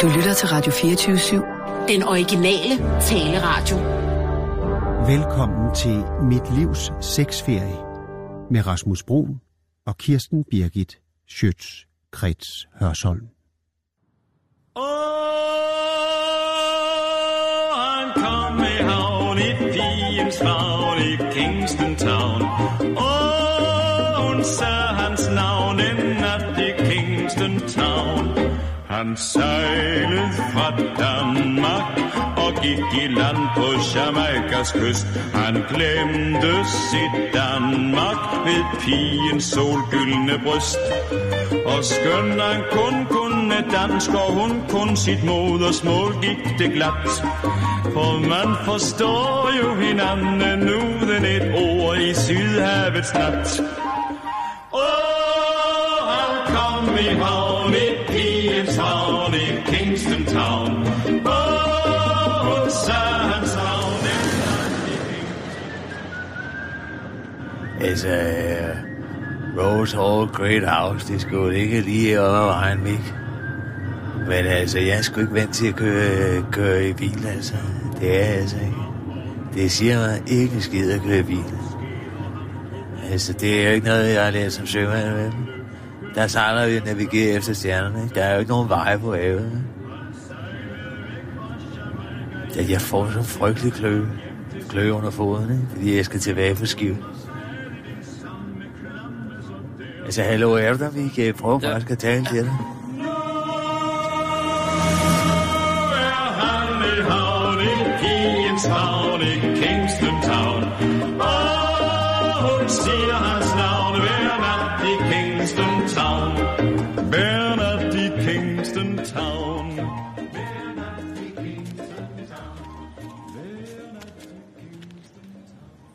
Du lytter til Radio 24-7. Den originale taleradio. Velkommen til Mit Livs Sexferie med Rasmus Bro og Kirsten Birgit Schøtz-Krets Hørsholm. Åh, han kom i havn i pigens favn Han sejlede fra Danmark og gik i land på Jamaikas kyst. Han glemte sit Danmark ved pigens solgyldne bryst. Og skøn han kun kunne dansk, og hun kun sit modersmål, gik det glat. For man forstår jo hinanden uden et ord i Sydhavets nat. Town. Oh, hun sagde hans navn Altså, uh, Rose Hall Great House, det skulle ikke lige over vejen, Mik. Men altså, jeg er sgu ikke vant til at køre, køre i bil, altså. Det er jeg altså ikke. Det siger mig ikke skid at køre i bil. Altså, det er jo ikke noget, jeg har lært som sømand med. Der sejler vi og navigerer efter stjernerne. Der er jo ikke nogen veje på havet. Ja, jeg får så frygtelig klø. Klø under foden, ikke? fordi jeg skal tilbage på skiven. Altså, hallo, er du der? Vi kan prøve ja. faktisk at tale til dig. havn i pigens havn i Kingston Town. Og hun siger hans navn hver nat i Kingston Town.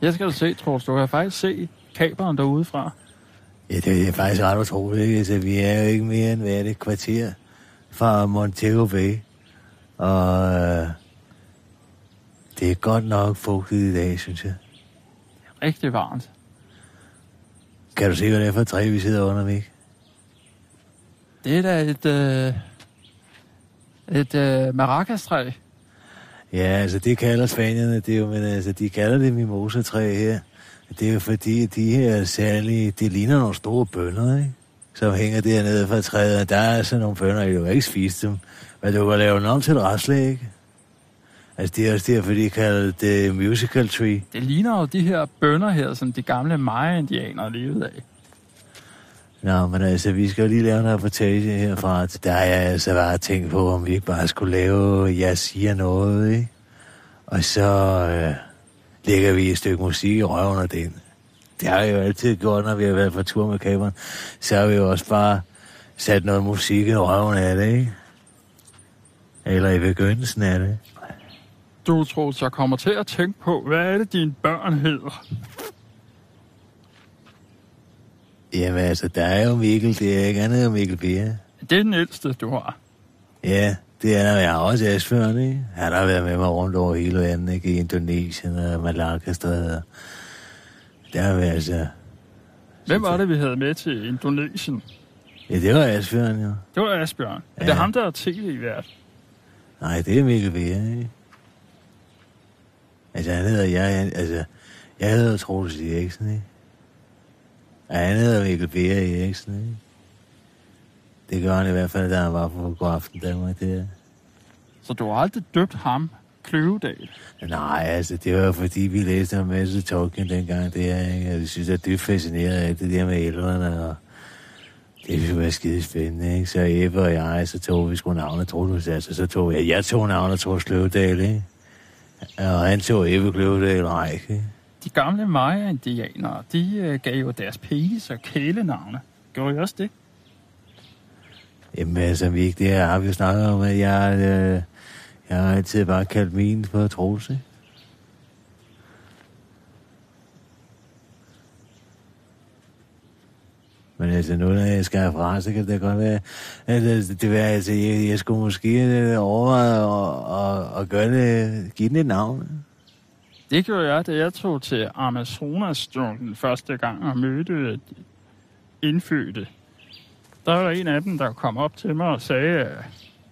Jeg skal du se, Troels. Du kan faktisk se kaberen derude fra. Ja, det er faktisk ret utroligt. ikke? Altså, vi er jo ikke mere end hvad er det, et kvarter fra Montego Bay. Og øh, det er godt nok fugtigt i dag, synes jeg. Rigtig varmt. Kan du se, hvad det er for træ, vi sidder under, Mik? Det er da et, øh, et øh, maracastræ. Ja, altså det kalder spanierne det er jo, men altså de kalder det mimosa-træ her. Det er jo fordi, at de her særlige, de ligner nogle store bønder, ikke? Som hænger dernede fra træet, og der er sådan nogle bønner, du kan ikke spise dem. Men du kan lave dem om til et restlæg. Altså det er også derfor, de kalder det musical tree. Det ligner jo de her bønder her, som de gamle Maya-indianere levede af. Nå, men altså, vi skal jo lige lave en reportage herfra. Der har jeg altså bare tænkt på, om vi ikke bare skulle lave, jeg siger noget, ikke? Og så øh, lægger vi et stykke musik i røven af den. Det har vi jo altid gjort, når vi har været på tur med kaberen. Så har vi jo også bare sat noget musik i røven af det, ikke? Eller i begyndelsen af det. Du, tror, jeg kommer til at tænke på, hvad er det, dine børn hedder? Jamen altså, der er jo Mikkel, det er ikke andet end Mikkel Bia. Det er den ældste, du har. Ja, det er der. Jeg har også Asbjørn, ikke? Han har været med mig rundt over hele verden, ikke? I Indonesien og Malakka-steder. Der har vi altså... Hvem var det, vi havde med til Indonesien? Ja, det var Asbjørn, jo. Det var Asbjørn. Ja. Er det ham, der er tv-vært? Nej, det er Mikkel Bia, ikke? Altså, han hedder jeg... Altså, jeg hedder Troels Eriksen, ikke? Og han hedder Mikkel Bia Eriksen, ikke? Det gør han i hvert fald, da han var på God Aften Danmark, det er. Så du har aldrig døbt ham, Kløvedal? Nej, altså, det var fordi, vi læste om Mads Tolkien dengang, det er, ikke? Og jeg synes, at det er fascineret af det der med elverne, og det ville være skide spændende, ikke? Så Ebbe og jeg, så tog vi sgu navnet Troels, altså, så tog jeg, jeg tog navnet Troels Kløvedal, ikke? Og han tog Ebbe Kløvedal Reich, ikke? De gamle Maya-indianere, de øh, gav jo deres penis og kælenavne. Gjorde I også det? Jamen altså, vi ikke det her har vi jo snakket om, at jeg, øh, jeg har altid bare kaldt min for Troels, ikke? Men altså, nu når jeg skal herfra, så kan det godt være, at altså, det vil, altså, jeg, jeg skulle måske øh, overveje at, at, at gøre det, give den et navn. Det gjorde jeg, da jeg tog til Amazonas-junglen første gang og mødte indfødte. Der var en af dem, der kom op til mig og sagde, at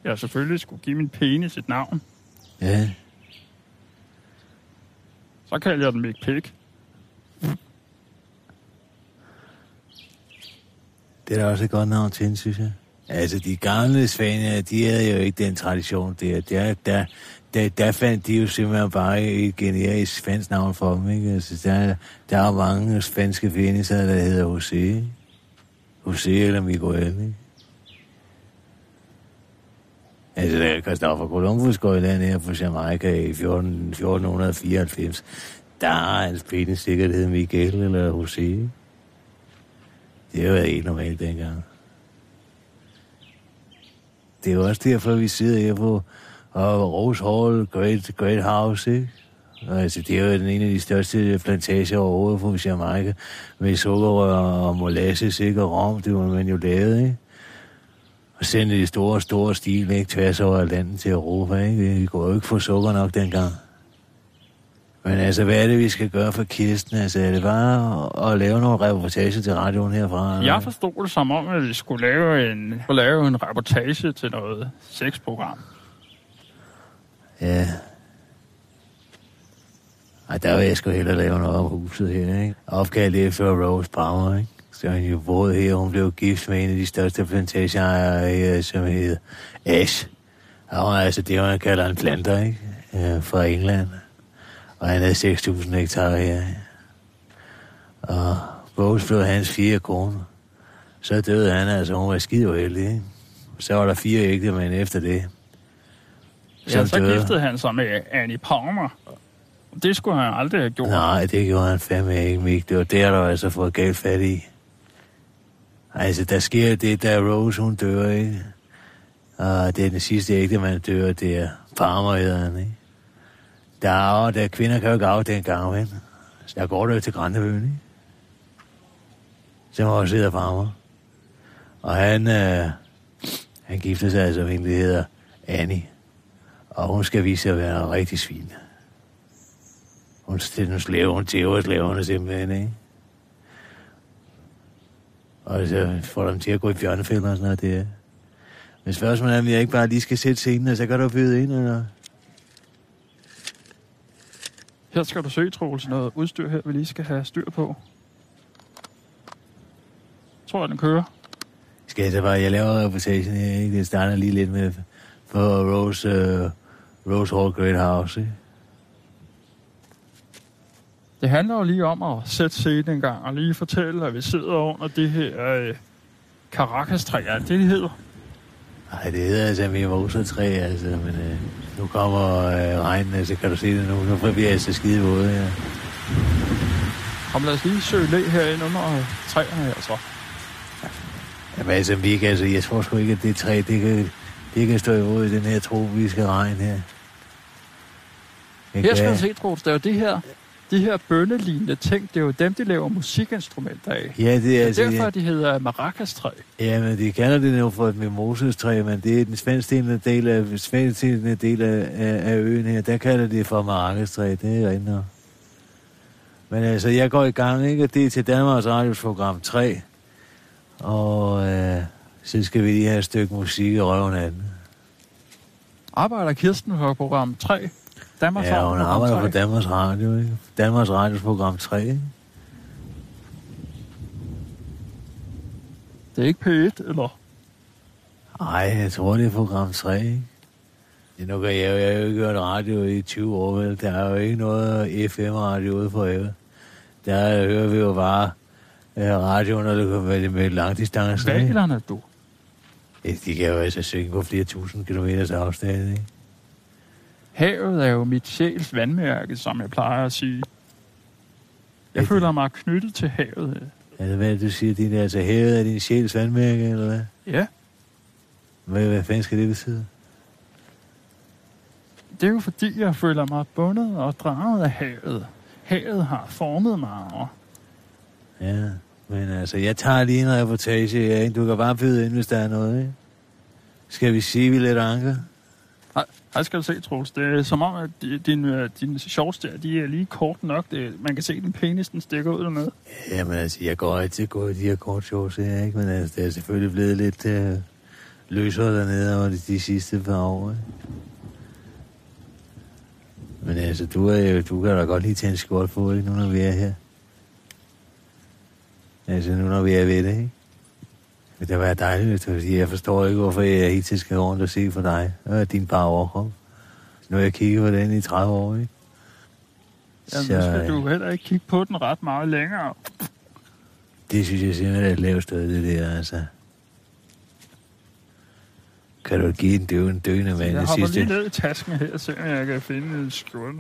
jeg selvfølgelig skulle give min penis et navn. Ja, Så kalder jeg den Mick Pig. det er da også et godt navn til hende, synes jeg. Altså, de gamle svaner, de havde jo ikke den tradition der. Der, der, der, der fandt de jo simpelthen bare et generisk svensk navn for dem, ikke? Altså, der, der er mange svenske finiser, der hedder José. José eller Miguel, ikke? Altså, da Christoffer Columbus går i land her på Jamaica i 14, 1494, der er altså hans penis sikkert hed Miguel eller José. ikke? Det var helt normalt dengang. Det er jo også derfor, vi sidder her på og Rose Hall, Great, Great House, ikke? Altså, det er jo den ene af de største plantager overhovedet på Jamaica, med sukkerrør og molasses, ikke? Og rom, det var man jo lavet, ikke? Og sendte de store, store stil, ikke? Tværs over landet til Europa, ikke? Vi kunne jo ikke få sukker nok dengang. Men altså, hvad er det, vi skal gøre for Kirsten? Altså, er det bare at, lave nogle reportager til radioen herfra? eller? Jeg forstod det som om, at vi skulle lave en, skulle lave en reportage til noget sexprogram. Ja. Ej, der vil jeg sgu hellere lave noget om huset her, ikke? Opkaldt efter Rose Power, ikke? Så han jo boede her, hun blev gift med en af de største plantageejere, her, som hed Ash. Og altså, det var, han kalder en planter, ikke? Ja, fra England. Han havde 6.000 hektar her. Og Rose blev hans fire koner. Så døde han, altså, hun var skide uheldig, ikke? Så var der fire ægte mænd efter det. Ja, så døde. giftede han sig med Annie Palmer. Det skulle han aldrig have gjort. Nej, det gjorde han fandme ikke, Mik. Det var der, der var altså fået galt fat i. Altså, der sker det, da Rose, hun dør, ikke? Og det er den sidste ægte, man dør, det er Palmer, hedder han, ikke? Der er jo, der kvinder kan jo ikke af dengang, men så der går det jo til Græntebøen, ikke? Som også hedder farmer. Og han, øh, han gifter sig altså med en, der hedder Annie. Og hun skal vise sig at være en rigtig svin. Hun stiller slave, hun tæver slaverne simpelthen, ikke? Og så får dem til at gå i bjørnefælder og sådan noget, det er. Men spørgsmålet er, om jeg ikke bare lige skal sætte scenen, og så kan du byde ind, eller? Her skal du se, Troels, noget udstyr her, vi lige skal have styr på. Tror jeg, den kører. Skal jeg så bare, jeg laver reportagen her, ikke? Det starter lige lidt med på Rose, uh, Rose Hall Great House, ikke? Det handler jo lige om at sætte scenen en gang, og lige fortælle, at vi sidder under det her øh, Caracas-træ, er det, det hedder? Nej, det hedder altså mimosa træ, altså, men øh, nu kommer øh, regnen, altså kan du se det nu, nu bliver jeg altså skide våde, ja. Kom, lad os lige søge læ herinde under træerne her, så. Jamen altså, vi kan, altså, jeg tror sgu ikke, at det træ, det kan, det kan stå imod den her tropiske regn her. Det Her skal du se, Troels, det er jo det her, de her bønnelignende ting, det er jo dem, de laver musikinstrumenter af. Ja, det er Det er altså... derfor, ja, de hedder maracas-træ. ja, men de kalder det nu for et mimosestræ, men det er den svenskdelende del af, svenskdelende del af, af, øen her. Der kalder de det for maracastræ, det er rigtigt. Men altså, jeg går i gang, ikke? Og det er til Danmarks Radios program 3. Og øh, så skal vi lige have et stykke musik i røven af den. Arbejder Kirsten på program 3? Danmarks Ja, hun arbejder 3. på Danmarks Radio, ikke? Danmarks Radios program 3, ikke? Det er ikke P1, eller? Ej, jeg tror, det er program 3, ikke? Nu kan jeg, jeg har jo ikke hørt radio i 20 år, vel? Der er jo ikke noget FM-radio ude for æve. Der hører vi jo bare øh, radio, når det kan være med langdistancen, ikke? Valerne, du. Ja, De kan jo altså synge på flere tusind kilometers afstand, ikke? Havet er jo mit sjæls vandmærke, som jeg plejer at sige. Jeg Ja, føler mig knyttet til havet. Altså, hvad er det, du siger? Det er altså hævet af din sjæls vandmærke, eller hvad? Ja, Hvad, hvad fanden skal det betyde? det er jo fordi, jeg føler mig bundet og draget af havet. Havet har formet mig, og Ja, men altså, jeg tager lige en reportage ikke? Du kan bare byde ind, hvis der er noget, ikke? Skal vi sige, vi lidt anker? Jeg Her skal du se, Troels. Det er som om, at din, øh, din, shorts der, de er lige kort nok. Det, man kan se, at din penis den stikker ud med. Jamen altså, jeg går altid gå i de her kort shorts her, ikke? Men altså, det er selvfølgelig blevet lidt, øh, løsere dernede over de, de sidste par år. Ikke? Men altså, du, er jo, du kan da godt lige tage en skål på, ikke, nu når vi er her. Altså, nu når vi er ved det, ikke? Men det var dejligt, siger, jeg forstår ikke, hvorfor jeg helt til skal rundt og se for dig. Det er din bare overkrop. Nu har jeg kigget på den i 30 år, ikke? Jamen, Så, skal øh, du heller ikke kigge på den ret meget længere. Det synes jeg simpelthen er et lavt sted, det der, altså. Kan du give en døv en døende mand Jeg det hopper sidste? lige ned i tasken her, om jeg kan finde en skjorte.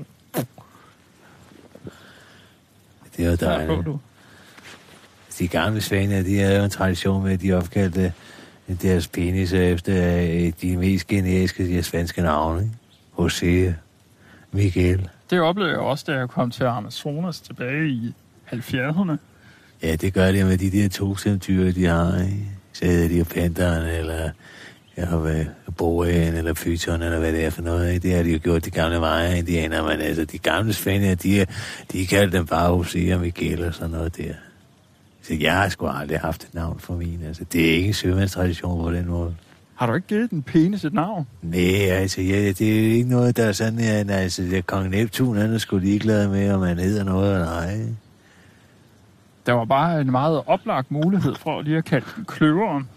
Det er på, dejligt. du. De gamle svaner, de havde jo en tradition med, at de opkaldte deres penis efter øh, de mest generiske de svenske navne. ikke? Jose, Miguel. Det oplevede jeg også, da jeg kom til Amazonas tilbage i 70'erne. Ja, det gør de med de der togstemtyre, de har. Ikke? Så hedder de jo Panteren, eller ja, hvad, Boaen, eller Fyton, eller hvad det er for noget. Ikke? Det har de jo gjort, de gamle veje, indianer. Men altså, de gamle spanier, de, de kaldte dem bare Jose og Miguel og sådan noget der. Så jeg har sgu aldrig haft et navn for min. Altså, det er ikke en sømandstradition på den måde. Har du ikke givet den penis et navn? Nej, altså, ja, det er ikke noget, der er sådan, at altså, det Kong Neptun, han er sgu ligeglad med, om han hedder noget eller ej. Der var bare en meget oplagt mulighed for lige at kalde den kløveren.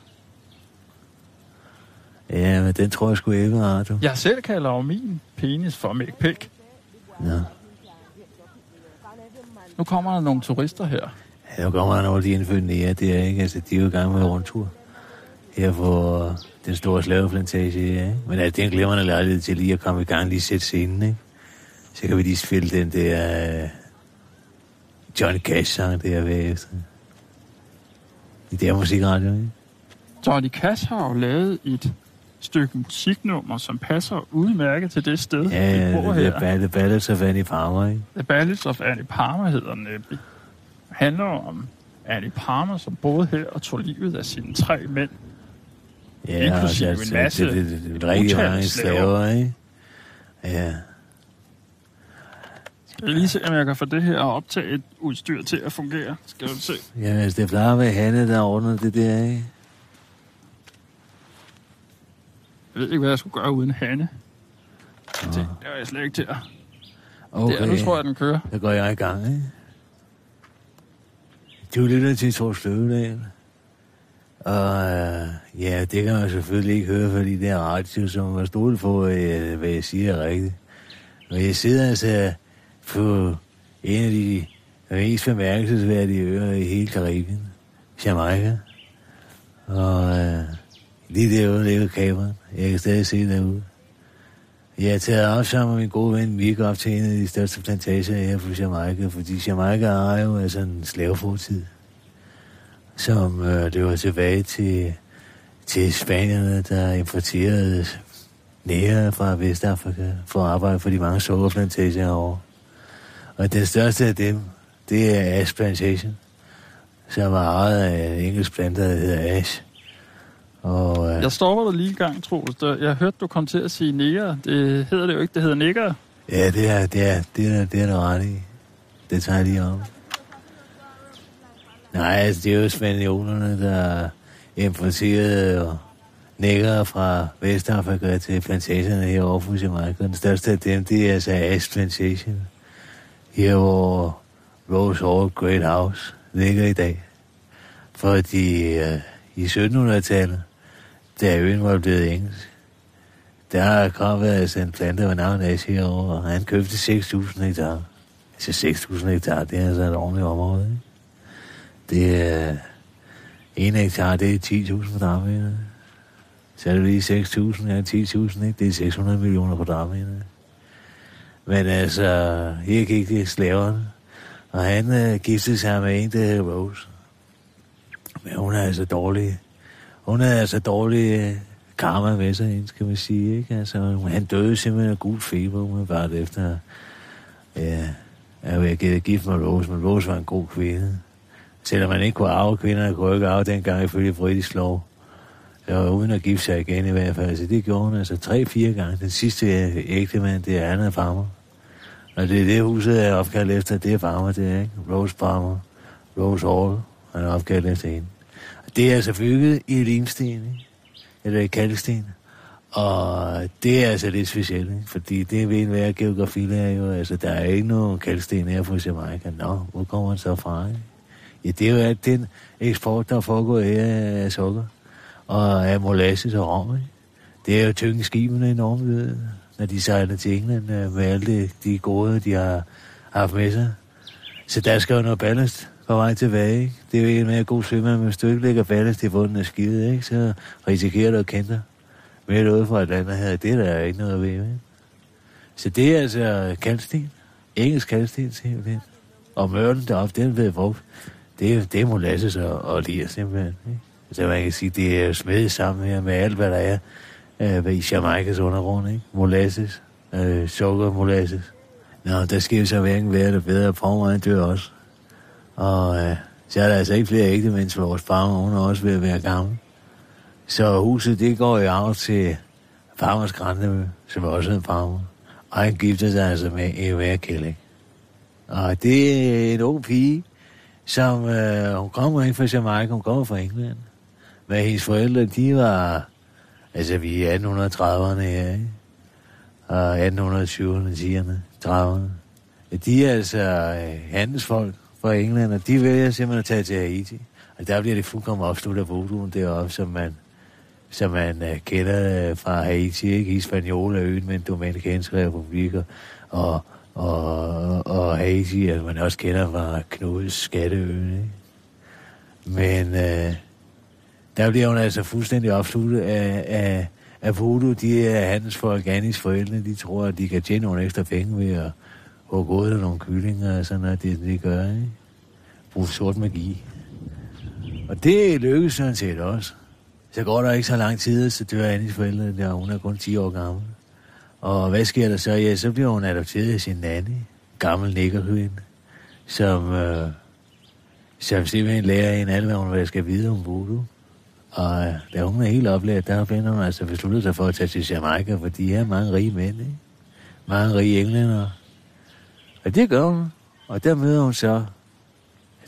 Ja, men den tror jeg sgu ikke, Arto. Jeg selv kalder jo min penis for McPick. Nå. Nu kommer der nogle turister her. Ja, nu kommer han over de indfødte nære, det er ikke, altså, de er jo i gang med rundtur. Her på den store slaveplantage, ja, ikke? Men altså, det er en glemrende lejlighed til lige at komme i gang, lige sætte scenen, ikke? Så kan vi lige spille den der uh, Johnny Cash-sang der bagefter. I der musikradio, ikke? Johnny Cash har jo lavet et stykke musiknummer, som passer udmærket til det sted, Ja, vi bor her. der Ball- Ballads of Annie Palmer, ikke? The Ballads of Annie Palmer hedder den nemlig. Handler om Annie Palmer, som boede her og tog livet af sine tre mænd. Ja, Inklusive altså, en masse det, det, det, det, det, rigtig mange slaver. ikke? Ja. Jeg vil lige se, om jeg kan få det her optage et udstyr til at fungere. Skal du se. Ja, altså, det plejer at være Hanne, der ordner det der, ikke? Jeg ved ikke, hvad jeg skulle gøre uden Hanne. Det, det var jeg slet ikke til at... Okay. Der, nu tror jeg, den kører. Så går jeg i gang, ikke? Du lytter til Thor Løvedal. Og øh, ja, det kan man selvfølgelig ikke høre, fordi det er radio, som man stole på, øh, hvad jeg siger er rigtigt. Men jeg sidder altså på en af de mest bemærkelsesværdige øer i hele Karibien. Jamaica. Og øh, lige derude ligger kameraet. Jeg kan stadig se derude. Jeg har taget op sammen med min gode ven Mika op til en af de største plantager her på Jamaica, fordi Jamaica har jo altså en slavefortid, som øh, det var tilbage til, til spanierne, der importerede nære fra Vestafrika for at arbejde for de mange sukkerplantager herovre. Og den største af dem, det er Ash Plantation, som er ejet af en engelsk planter, der hedder Ash. Og, øh, Jeg stopper dig lige i gang, Troels. Der- Jeg hørte, du kom til at sige næger. Det hedder det jo ikke. Det hedder nikker. Ja, det er, det er, det er, det er der ret i. Det tager jeg lige om. Nej, altså, det er jo spanionerne, der importerede og nækker fra Vestafrika til plantagerne her over for Jamaica. Den største af dem, det er altså Ash Plantation. Her hvor Rose Hall Great House ligger i dag. Fordi øh, i 1700-tallet, det er var involveret engelsk, der har kommet altså en plante ved navn Ash herovre, og han købte 6.000 hektar. Altså 6.000 hektar, det er altså et ordentligt område, ikke? Det er... En hektar, det er 10.000 kvadratmeter. Så er det lige 6.000, gange 10.000, ikke? Det er 600 millioner kvadratmeter. Men altså, her gik det slaverne, og han øh, giftede sig med en, der hedder Rose. Men hun er altså dårlig. Hun havde altså dårlig øh, karma med sig, hende, skal man sige, ikke? Altså, han døde simpelthen af gul feber, umiddelbart efter, ja, at jeg givet gift med Rose, men Rose var en god kvinde. Selvom man ikke kunne arve kvinder, kunne ikke arve dengang ifølge britisk lov. Det var uden at gifte sig igen i hvert fald. Så det gjorde hun altså tre-fire gange. Den sidste øh, ægte mand, det er Anna Farmer. Og det er det huset, er opkaldt efter. Det er Farmer, det er ikke? Rose Farmer. Rose Hall. Han er opkaldt efter hende. Det er altså bygget i limsten, ikke? eller kalksten. Og det er altså lidt specielt, ikke? fordi det ved en være geografilærer jo. Altså, der er ikke nogen kalksten her på Jamaica. Nå, hvor kommer han så fra? Ikke? Ja, det er jo alt den eksport, der foregår her af sukker og af molasses og rom. Ikke? Det er jo tynge skibene enormt, ved, når de sejler til England øh, med alle de gode, de har haft med sig. Så der skal jo noget ballast på vej tilbage. Ikke? Det er jo ikke med at god svømmer, men hvis du ikke ligger ballast i bunden af skide, ikke? så risikerer du at kende dig midt ude fra et andet her. Det er der ikke noget ved. Ikke? Så det er altså kalksten. Engelsk kalksten simpelthen. Og mørlen deroppe, den ved brugt. Det, det må molasses og, og lide simpelthen. Ikke? Så man kan sige, det er smedet sammen her med alt, hvad der er øh, i Jamaicas undergrund. Ikke? Molasses, øh, sukker, molasses. Nå, der skal jo så hverken være det bedre. Formeren dør også. Og øh, så er der altså ikke flere ægte, mens vores farmer, hun er også ved at være gammel. Så huset, det går i arv til farmers grænne, som også er en farmer. Og han gifter sig altså med Eva Kelly. Og det er en ung pige, som øh, hun kommer ikke fra Jamaica, hun kommer fra England. Men hendes forældre, de var, altså vi er 1830'erne her, ikke? Og 1820'erne, 10'erne, 30'erne. De er altså øh, handelsfolk fra England, og de vælger simpelthen at tage til Haiti. Og der bliver det fuldkommen opsluttet af voduen deroppe, som man, som man uh, kender uh, fra Haiti, ikke? Hispaniola øen med en dominikanske republik, og, og, og Haiti, altså man også kender fra Knuds skatteøen, ikke? Men uh, der bliver hun altså fuldstændig opsluttet af, af, af voodoo. De er handelsfolk, Annis forældre, de tror, at de kan tjene nogle ekstra penge ved at hugge gået der nogle kyllinger og sådan noget, det det gør, ikke? Brug sort magi. Og det lykkedes sådan set også. Så går der ikke så lang tid, så dør Annis forældre, der hun er kun 10 år gammel. Og hvad sker der så? Ja, så bliver hun adopteret af sin nanny, gammel nikkerhøen, som, øh, som simpelthen lærer en alt, hvad hun hvad skal vide om voodoo. Og øh, da hun er helt oplært, der finder hun altså besluttet sig for at tage til Jamaica, for de er mange rige mænd, ikke? Mange rige englænder. Og det gør hun. Og der møder hun så,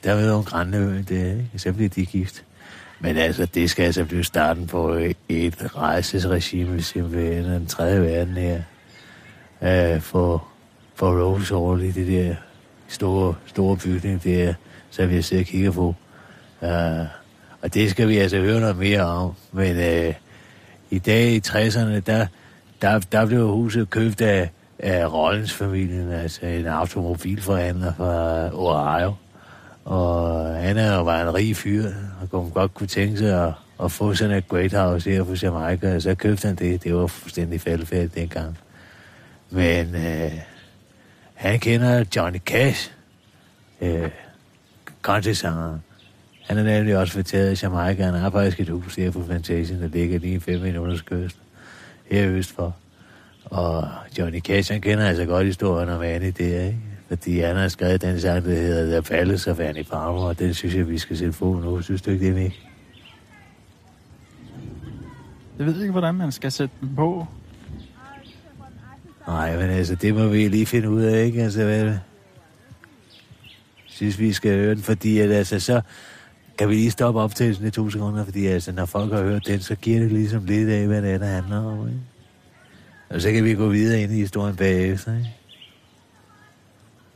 der møder hun grænne det ikke? Så bliver de gift. Men altså, det skal altså blive starten på øh, et rejsesregime, simpelthen den tredje verden her. Øh, for, for Rose Hall i det der store, store bygning, det er, så vi sidder og kigger på. Uh, og det skal vi altså høre noget mere om. Men uh, i dag i 60'erne, der, der, der blev huset købt af, af Rollins-familien, altså en automobilforhandler fra Ohio. Og han er jo bare en rig fyr, og kunne godt kunne tænke sig at, at få sådan et great house her på Jamaica, og så købte han det. Det var fuldstændig faldfærdigt dengang. Men øh, han kender Johnny Cash, øh, country-sangeren. Han er nemlig også fortalt i Jamaica. Han har faktisk et hus her på Plantation, der ligger lige fem minutters kyst. Her øst for. Og Johnny Cash, han kender altså godt historien om Annie der, ikke? Fordi han har skrevet den sang, der hedder The Palace of Annie Palmer, og den synes jeg, vi skal sætte på nu. Synes du ikke det, Mik? Jeg ved ikke, hvordan man skal sætte den på. Nej, men altså, det må vi lige finde ud af, ikke? Altså, hvad? Synes vi skal høre den, fordi at, altså, så kan vi lige stoppe optagelsen i to sekunder, fordi altså, når folk har hørt den, så giver det ligesom lidt af, hvad det er, der handler om, ikke? Og så kan vi gå videre ind i historien bagefter, ikke?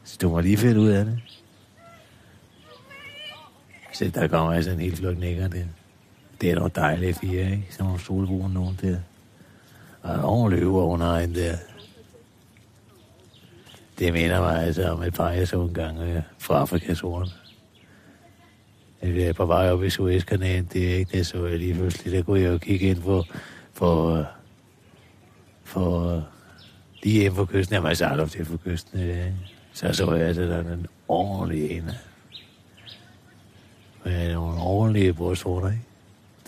Så du må lige finde ud af det. Så der kommer altså en helt flot nækker der. Det er noget dejligt fire, ikke? Sådan nogle solbrune nogen der. Og en ordentlig overløber under en der. Det minder mig altså om et par, jeg så en gang øh, fra Afrikas Horn. Jeg er på vej op i Suezkanalen, det er ikke det, så jeg lige pludselig, der kunne jeg jo kigge ind på, på for lige ind på kysten, jeg var altså aldrig til på kysten, øh, så så jeg altså, der er en ordentlig en, med nogle ordentlige bordsvorter, ikke?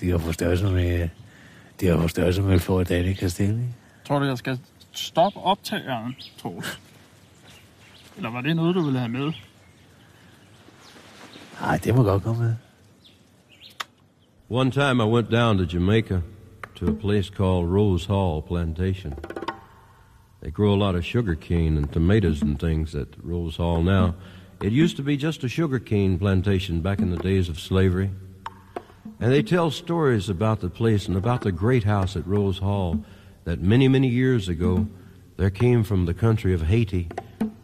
De har fået størrelse med, de har fået størrelse med Florida ikke? Tror du, jeg skal stoppe optageren, Troels? Eller var det noget, du ville have med? Nej, det må godt komme med. One time I went down to Jamaica to a place called Rose Hall Plantation. They grow a lot of sugar cane and tomatoes and things at Rose Hall now. It used to be just a sugar cane plantation back in the days of slavery. And they tell stories about the place and about the great house at Rose Hall that many, many years ago there came from the country of Haiti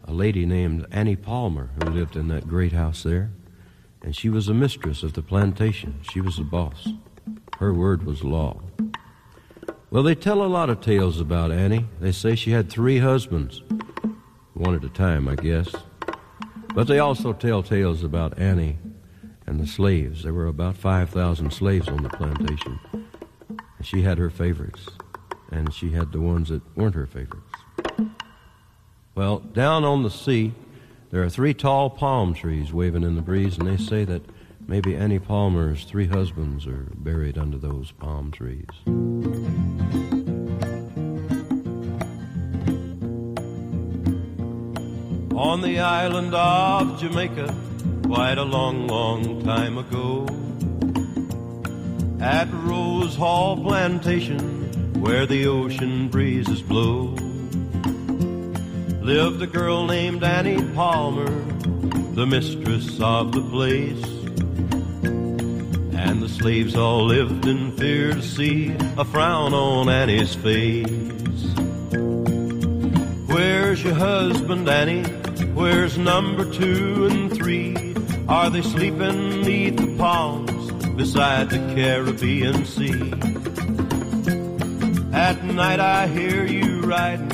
a lady named Annie Palmer who lived in that great house there. And she was a mistress of the plantation. She was the boss. Her word was law. Well, they tell a lot of tales about Annie. They say she had three husbands, one at a time, I guess. But they also tell tales about Annie and the slaves. There were about 5,000 slaves on the plantation. And she had her favorites, and she had the ones that weren't her favorites. Well, down on the sea, there are three tall palm trees waving in the breeze, and they say that maybe Annie Palmer's three husbands are buried under those palm trees. On the island of Jamaica, quite a long, long time ago, at Rose Hall Plantation, where the ocean breezes blow, lived a girl named Annie Palmer, the mistress of the place. And the slaves all lived in fear to see a frown on Annie's face. Where's your husband, Annie? Where's number two and three? Are they sleeping neath the palms beside the Caribbean Sea? At night I hear you riding,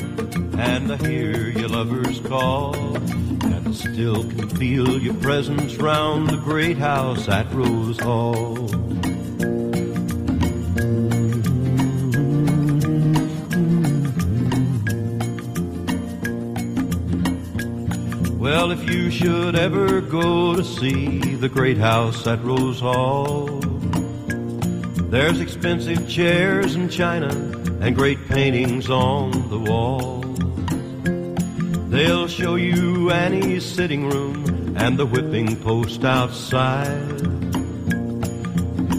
and I hear your lovers call, and I still can feel your presence round the great house at Rose Hall. You should ever go to see the great house at Rose Hall, there's expensive chairs and china and great paintings on the wall. They'll show you Annie's sitting room and the whipping post outside.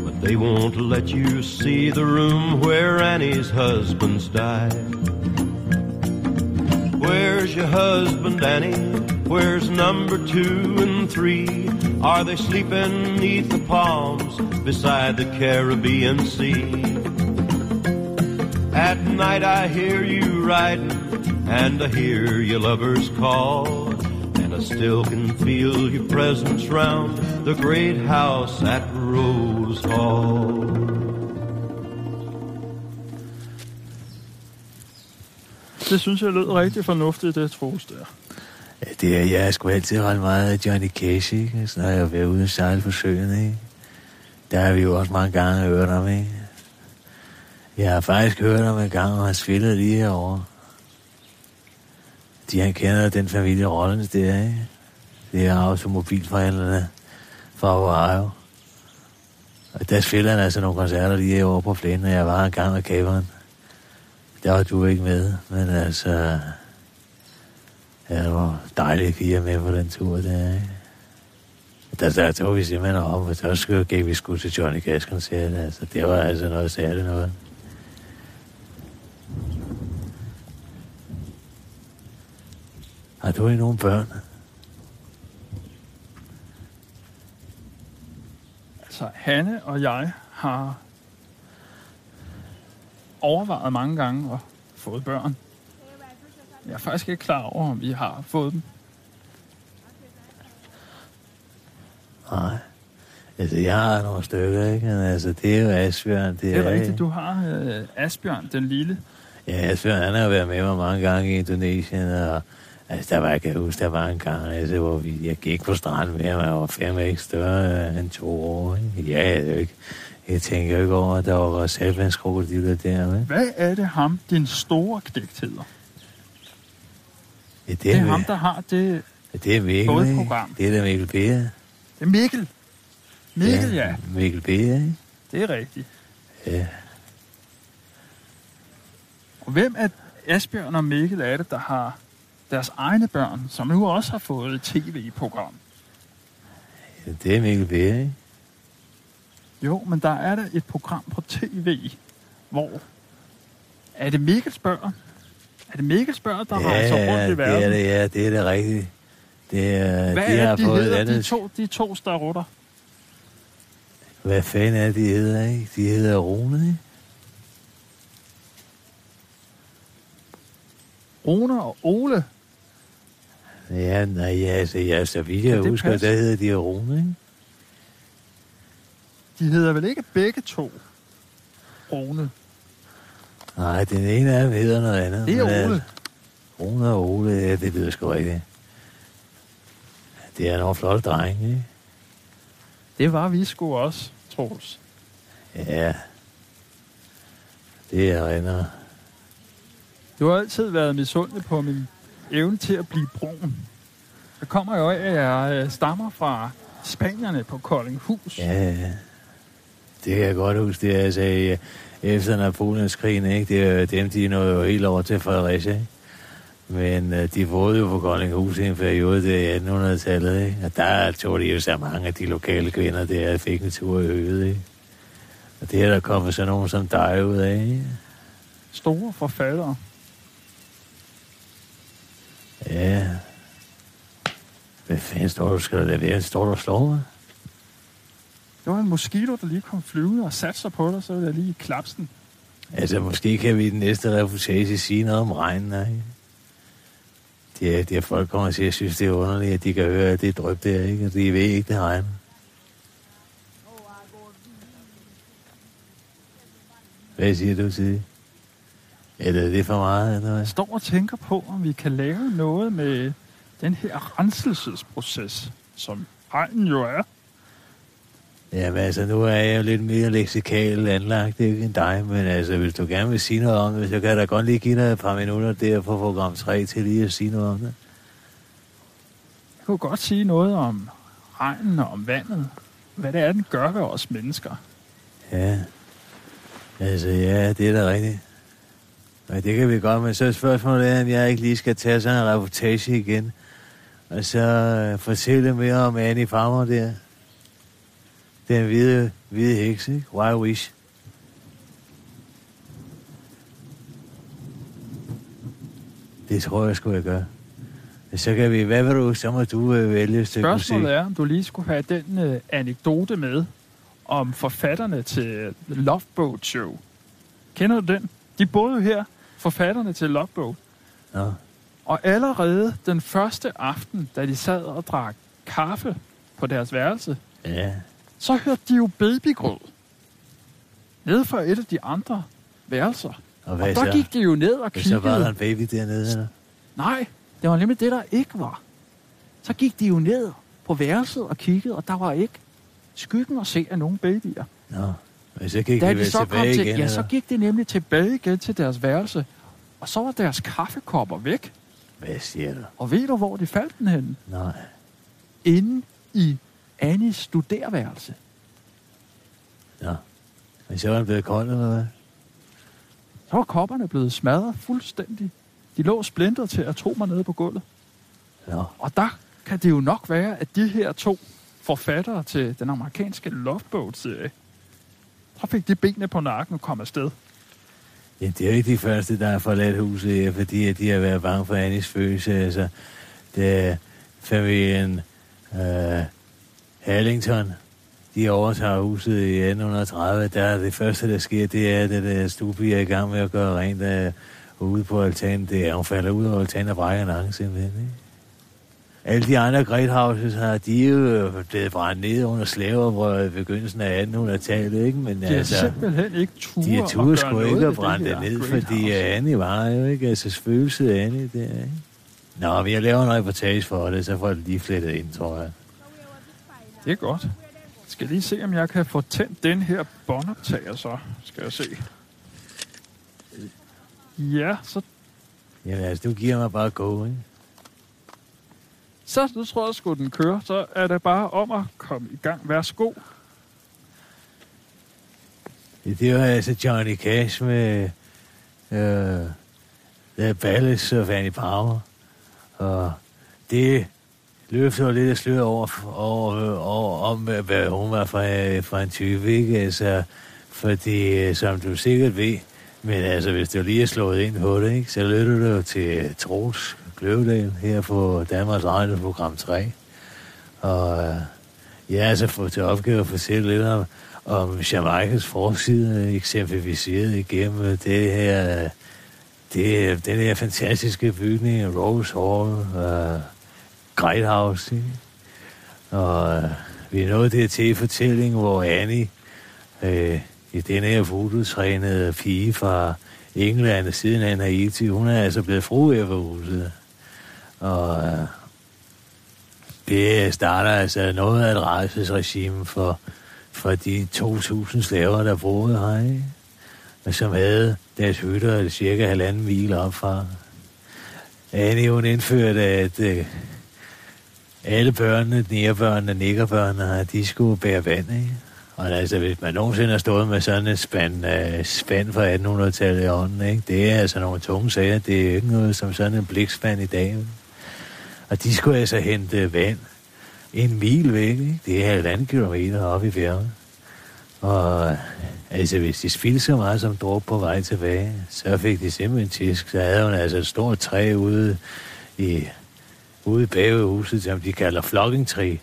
But they won't let you see the room where Annie's husbands died. Where's your husband, Annie? Where's number two and three? Are they sleeping neath the palms beside the Caribbean Sea? At night I hear you riding, and I hear your lovers call, and I still can feel your presence round the great house at Rose Hall. Det synes jeg lød rigtig fornuftigt, det Troels der. Det er, jeg er sgu altid ret meget af Johnny Cash, ikke? Så når jeg har ude og sejle for søen, ikke? Der har vi jo også mange gange hørt om, ikke? Jeg har faktisk hørt om en gang, og han spillede lige herovre. De han kender den familie Rollins der, ikke? Det er automobilforhandlerne fra Ohio. Og der spiller han altså nogle koncerter lige herovre på flænden, og jeg var en gang med kæberen. Der var du ikke med, men altså... Ja, det var dejlige piger med på den tur der, ikke? Der, der tog vi simpelthen op, og så skulle, gik vi sgu til Johnny Cash koncert, altså. Det var altså noget særligt noget. Har du ikke nogen børn? Altså, Hanne og jeg har overvejet mange gange at få børn. Jeg er faktisk ikke klar over, om vi har fået dem. Nej. Altså, jeg har nogle stykker, ikke? Men altså, det er jo Asbjørn. Det, Det er rigtigt, du har øh, Asbjørn, den lille. Ja, Asbjørn, han har været med mig mange gange i Indonesien, og altså, der var, jeg kan huske, der var en gang, altså, hvor vi, jeg gik på stranden med ham, og jeg var fem ikke større end to år, ikke? Ja, jeg, er jo ikke, jeg tænker jo ikke over, at der var saltvandskrokodiller der, ikke? Hvad er det ham, din store knægt hedder? Ja, det, Det er ham, der har det... Ja, det er Mikkel, Både ikke? program. Det er da Mikkel Bea. Det er Mikkel. Mikkel, ja. ja. Mikkel Bea, ikke? Det er rigtigt. Ja. Og hvem af Asbjørn og Mikkel er det, der har deres egne børn, som nu også har fået et tv-program? ja, det er Mikkel Bea, ikke? Jo, men der er der et program på tv, hvor... Er det Mikkels børn? Er det Mikkels børn, der ja, rejser rundt i verden? det er det, ja, det er det rigtigt. Det er, Hvad de er har det, de fået hedder, andet... de to, de to starutter? Hvad fanden er de hedder, ikke? De hedder Rune, ikke? Rune og Ole. Ja, nej, ja, altså, ja, så vidt jeg husker, passe? der hedder de Rune, ikke? De hedder vel ikke begge to Rune? Nej, den ene af dem hedder noget andet. Det er men, Ole. altså, Rune og Ole, ja, det lyder sgu rigtigt. Det er nogle flotte drenge, ikke? Det var vi sgu også, Troels. Ja. Det er render. Du har altid været misundelig på min evne til at blive brun. Det kommer jo af, at jeg øh, stammer fra spanierne på Koldinghus. Ja, ja. Det kan jeg godt huske, det altså øh, efter Napoleonskrigen, ikke? Det er dem, de nåede jo helt over til Fredericia, ikke? Men øh, de boede jo på Koldinghus i en periode der i 1800-tallet, ikke? Og der tog de jo så mange af de lokale kvinder, der fik en tur i øget, ikke? Og det er der kommet sådan nogen som dig ud af, ikke? Store forfattere. Ja. Hvad fanden står du? Skal lade være? Står du og slår mig? Det var en mosquito, der lige kom flyvende og satte sig på dig, så ville jeg lige klapse den. Altså, måske kan vi i den næste reportage sige noget om regnen, ikke? Det er, det er folk kommer til at synes, det er underligt, at de kan høre, at det er dryp der, ikke? Og de ved ikke, det regner. Hvad siger du til det? Eller er det for meget, eller hvad? Jeg står og tænker på, om vi kan lave noget med den her renselsesproces, som regnen jo er. Jamen altså, nu er jeg jo lidt mere leksikal anlagt ikke, end dig, men altså, hvis du gerne vil sige noget om det, så kan jeg da godt lige give dig et par minutter der på program 3 til lige at sige noget om det. Jeg kunne godt sige noget om regnen og om vandet. Hvad det er, den gør ved os mennesker. Ja. Altså, ja, det er da rigtigt. Ja, det kan vi godt, men så er spørgsmålet er, om jeg ikke lige skal tage sådan en reportage igen, og så øh, fortælle mere om Annie Farmer der. Den hvide, hvide heks, ikke? Why Wish. Det tror jeg skulle jeg gøre. Så kan vi, hvad vil du, så må du øh, vælge et stykke musik. Spørgsmålet er, om du lige skulle have den øh, anekdote med om forfatterne til Love Boat Show. Kender du den? De boede jo her, forfatterne til Love Boat. Nå, Og allerede den første aften, da de sad og drak kaffe på deres værelse, ja. Så hørte de jo babygrød. Nede fra et af de andre værelser. Og hvad Og der så? gik de jo ned og Så var der kiggede. en baby dernede, eller? Nej, det var nemlig det, der ikke var. Så gik de jo ned på værelset og kiggede, og der var ikke skyggen at se af nogen babyer. Nå, men så gik Da de de så tilbage til, igen, ja, så eller? gik de nemlig tilbage igen til deres værelse, og så var deres kaffekopper væk. Hvad siger du? Og ved du, hvor de faldt den hen? Nej. Inde i Annis studerværelse. Nå. Men så var den blevet kold, eller hvad? Så var kopperne blevet smadret fuldstændig. De lå splintret til atomer nede på gulvet. Nå. Og der kan det jo nok være, at de her to forfattere til den amerikanske Love Boat-serie, så fik de benene på nakken og kom afsted. Ja, det er jo ikke de første, der har forladt huset her, fordi at de har været bange for Annis følelse. Altså, det er familien øh, Hallington. De overtager huset i 1830. Der er det første, der sker, det er, at der stuepige er i gang med at gøre rent øh, ude på altanen. Det er, hun falder ud af altanen og brækker nakken simpelthen. Ikke? Alle de andre great houses har, de er jo blevet brændt ned under slaveoprøret i begyndelsen af 1800-tallet, ikke? Men De har altså, simpelthen ikke ture de er gøre sgu ikke at brænde det her ned, fordi Annie var jo ikke, altså af Annie der, ikke? Nå, men jeg laver en reportage for det, så får det lige flettet ind, tror jeg. Det er godt. Skal lige se, om jeg kan få tændt den her båndoptager, så skal jeg se. Ja, så, Jamen altså, du giver mig bare go, ikke? så nu tror jeg sgu, den kører. Så er det bare om at komme i gang. Værsgo. Det, det var altså Johnny Cash med øh, The Ballads of Annie Palmer. Og det løfter lidt af sløret over, over, over, om, hvad hun var fra, fra en type, ikke? Altså, fordi, øh, som du sikkert ved, men altså, hvis du lige er slået ind på det, ikke? så lytter du til Troels Kløvedal her på Danmarks Radio program 3. Og øh, jeg jeg har altså fået til opgave at fortælle lidt om, om Jamaikas forside, eksemplificeret igennem det her, øh, det, den her fantastiske bygning, Rose Hall, øh, Great House, ikke? og uh, vi er nået det til fortælling, hvor Annie, øh, i den her fototrænede pige fra England, siden af Haiti, hun er altså blevet fru af huset. Og uh, det starter altså noget af et rejsesregime for, for de 2.000 slaver, der boede her, ikke? Men som havde deres hytter cirka halvanden mil op fra. Annie, hun indførte, at øh, alle børnene, nærbørnene, nikkerbørnene, de skulle bære vand, ikke? Og altså, hvis man nogensinde har stået med sådan en spand, uh, spand fra 1800-tallet i ånden, ikke? det er altså nogle tunge sager. Det er ikke noget som sådan en blikspand i dag. Ikke? Og de skulle altså hente vand en mil væk. Ikke? Det er halvanden kilometer op i bjerget. Og altså, hvis de spildte så meget som drog på vej tilbage, så fik de simpelthen tisk. Så havde hun altså et stort træ ude i, ude i huset, som de kalder flokkingtræ.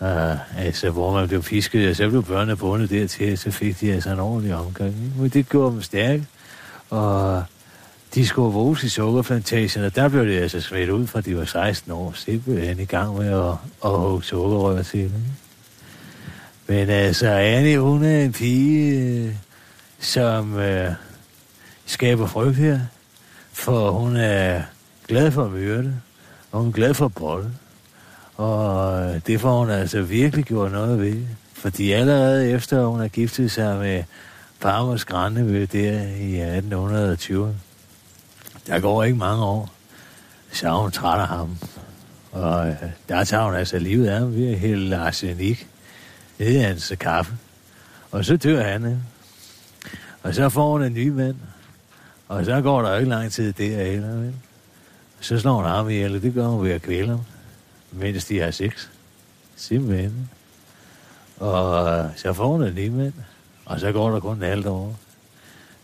Uh, altså, hvor man blev fisket, og så blev børnene bundet dertil, så fik de altså en ordentlig omgang. Ikke? Men det gjorde dem stærke, og de skulle våges i sukkerplantagen, og der blev det altså smidt ud fra de var 16 år, simpelthen i gang med at, at hugge sukkerrør til. Ikke? Men altså, Annie, hun er en pige, øh, som øh, skaber frygt her, for hun er glad for at myrde, og hun er glad for bold. Og øh, det får hun altså virkelig gjort noget ved. Fordi allerede efter hun har giftet sig med Farmers Grandevø der i 1820, der går ikke mange år, så er hun træt af ham. Og øh, der tager hun altså livet af ham ved at hælde arsenik ned i hans kaffe. Og så dør han. Ikke? Og så får hun en ny mand. Og så går der ikke lang tid der heller. Vel? Så slår hun ham ihjel, og det gør hun ved at kvæle ham, mens de har sex. Simpelthen. Og øh, så får hun en ny mand. Og så går der kun en halvt år.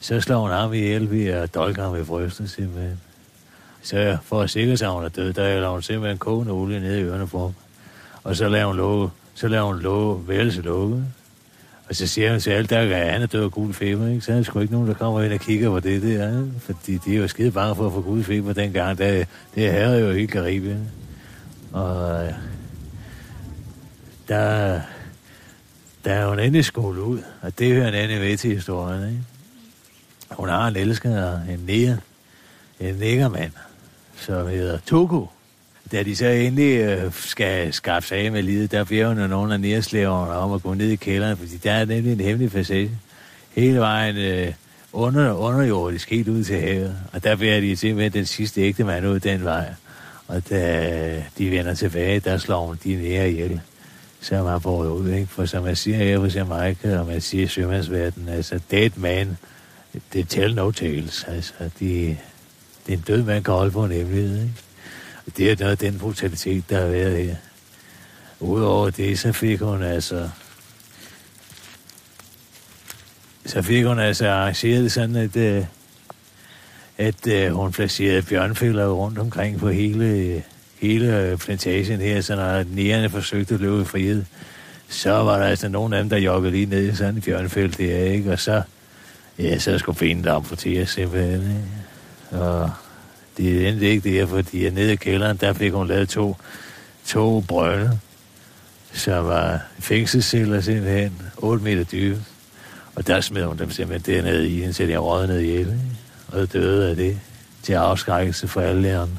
Så slår hun ham ihjel ved at dolke ham i brystet, simpelthen. Så for at sikre sig, at hun er død, der laver hun simpelthen kogende olie ned i ørerne for ham. Og så laver hun låge, så laver hun låge, værelse låge. Og så siger han til alle, der er han er død af gul feber, ikke? Så er der sgu ikke nogen, der kommer ind og kigger på det der, ikke? Fordi de er jo skide bange for at få gul feber dengang. Det, det her er jo helt Karibien. Og øh, der, der er hun endelig skole ud, og det hører en anden ved til historien, ikke? Hun har en elsker, en nære, en nækkermand, som hedder Togo. Da de så endelig øh, skal skaffe sig af med livet, der bliver jo nogle af nærslæverne om at gå ned i kælderen, fordi der er nemlig en hemmelig passage. Hele vejen øh, under, underjordisk helt ud til havet. Og der bliver de simpelthen den sidste ægte mand ud den vej. Og da de vender tilbage, der slår hun de nære ihjel. Så er man båret ud, ikke? For som jeg siger her på Jamaica, og man siger i sømandsverden, altså dead man, det tell no tales. Altså, de, det er en død mand kan holde på en hemmelighed, ikke? Det er noget den brutalitet, der har været her. Udover det, så fik hun altså... Så fik hun altså arrangeret sådan, øh, at, at at hun placerede bjørnfælder rundt omkring på hele, hele øh, plantagen her, så når nærerne forsøgte at løbe i frihed, så var der altså nogen af dem, der joggede lige ned i sådan en bjørnfæld der, ikke? Og så, ja, så skulle finde der amputere simpelthen, ikke? Og det endte ikke det, fordi nede i kælderen, der fik hun lavet to, to brønde, som var fængselsceller simpelthen, 8 meter dybe. Og der smed hun dem simpelthen dernede i, indtil de rådnede ihjel, ikke? og døde af det til afskrækkelse for alle lærerne.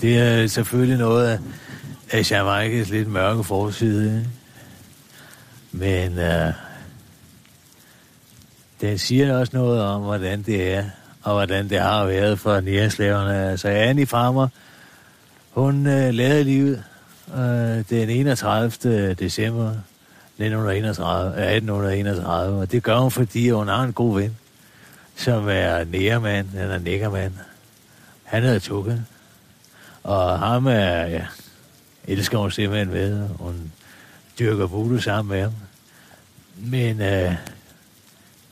Det er selvfølgelig noget af, af Jamaikas lidt mørke forside, ikke? men uh, den siger også noget om, hvordan det er, og hvordan det har været for næreslaverne. Altså Annie Farmer, hun øh, lavede livet øh, den 31. december 1931, 1831, øh, og det gør hun, fordi hun har en god ven, som er nærmand, han er nækkermand. Han hedder Tukke, og ham er, ja, elsker hun simpelthen ved, hun dyrker voodoo sammen med ham. Men øh,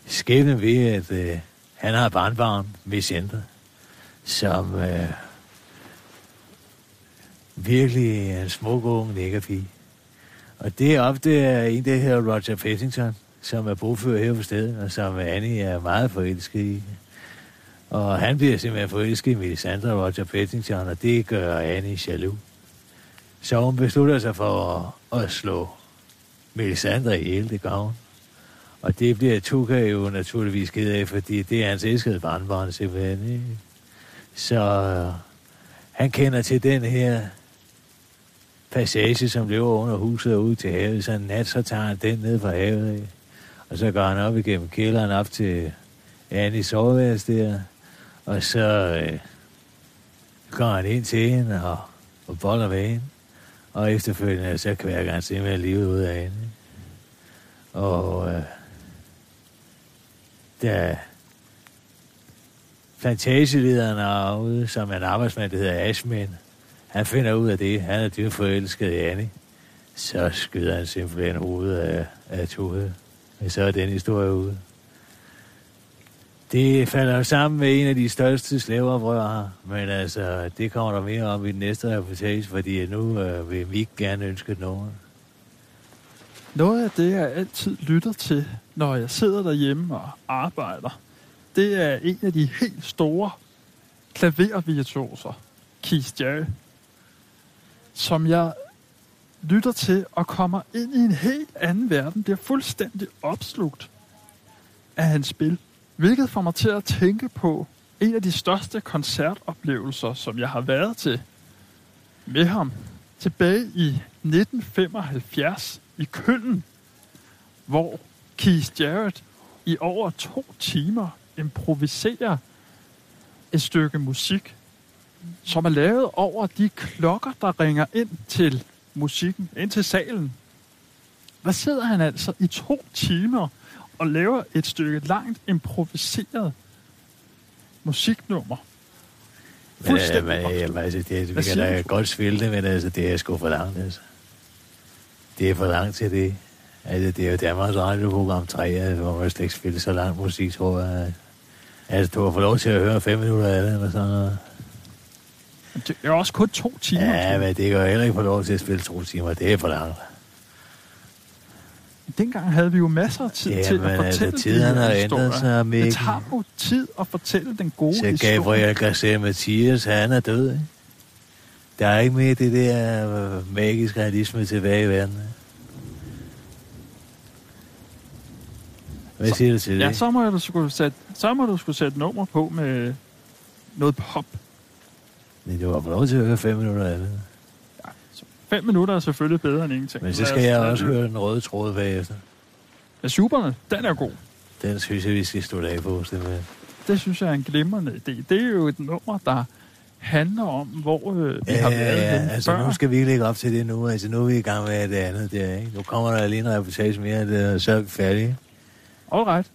skæbnen ved, at øh, han har et barnbarn, Vicente, som øh, virkelig er en smuk ung nækkerpige. Og det er det er øh, en, der her Roger Fettington, som er bogfører her på stedet, og som Annie er meget forelsket i. Og han bliver simpelthen forelsket i Melisandre Roger Pettington, og det gør Annie jaloux. Så hun beslutter sig for at, at slå Melisandre ihjel, det gør hun. Og det bliver Tuka jo naturligvis ked af, fordi det er hans elskede barnbarn simpelthen. Ikke? Så øh, han kender til den her passage, som løber under huset og ud til havet. Så en nat, så tager han den ned fra havet. Ikke? Og så går han op igennem kælderen op til Annie soveværelse der. Og så øh, går han ind til hende og, og boller ved hende. Og efterfølgende, så kværker han simpelthen livet ud af hende. Og øh, da plantagelederen øh, herude, som er en arbejdsmand, der hedder Ashman, han finder ud af det. Han er dybt forelsket i Annie. Så skyder han simpelthen hovedet af, af Tuhe. Men så er den historie ude. Det falder jo sammen med en af de største slaveoprør, men altså, det kommer der mere om i den næste reportage, fordi nu øh, vil vi ikke gerne ønske nogen. Noget af det, jeg altid lytter til, når jeg sidder derhjemme og arbejder, det er en af de helt store klavervirtuoser, Keith Jarrett, som jeg lytter til og kommer ind i en helt anden verden, bliver fuldstændig opslugt af hans spil. Hvilket får mig til at tænke på en af de største koncertoplevelser, som jeg har været til med ham tilbage i 1975 i Køln, hvor Keith Jarrett i over to timer improviserer et stykke musik, som er lavet over de klokker, der ringer ind til musikken, ind til salen. Der sidder han altså i to timer og laver et stykke langt improviseret musiknummer. Men, Fuldstændig men, opslugt. jamen, altså, det, vi Hvad kan da godt spille det, men altså, det er sgu for langt, altså. Det er for langt til det. Altså, det er jo Danmarks radioprogram 3, altså, hvor man slet ikke spille så lang musik, tror jeg. Altså, du har fået lov til at høre fem minutter af det, eller sådan noget. Det er også kun to timer. Ja, men det jo heller ikke få lov til at spille to timer. Det er for langt. Dengang havde vi jo masser af tid Jamen, til at altså, fortælle tiderne de her har ændret sig, Mikkel. Det tager jo tid at fortælle den gode Så historie. Gabriel Garcia Mathias, han er død, ikke? Der er ikke mere det der øh, magiske realisme tilbage i verden. Hvad siger du til det? Ja, så må, du skulle sætte, så må du skulle sætte nummer på med noget pop. Men har fået lov til at høre fem minutter af det. Ja, så fem minutter er selvfølgelig bedre end ingenting. Men så skal jeg også det. høre den røde tråd bagefter. Ja, superne, den er god. Den synes jeg, vi skal slutte af på, simpelthen. Det synes jeg er en glimrende idé. Det er jo et nummer, der handler om, hvor øh, vi Ja, har ja, været ja, henne altså før. nu skal vi ikke lægge op til det nu. Altså nu er vi i gang med det andet der, ikke? Nu kommer der lige en reportage mere, det, så er vi færdige. All right.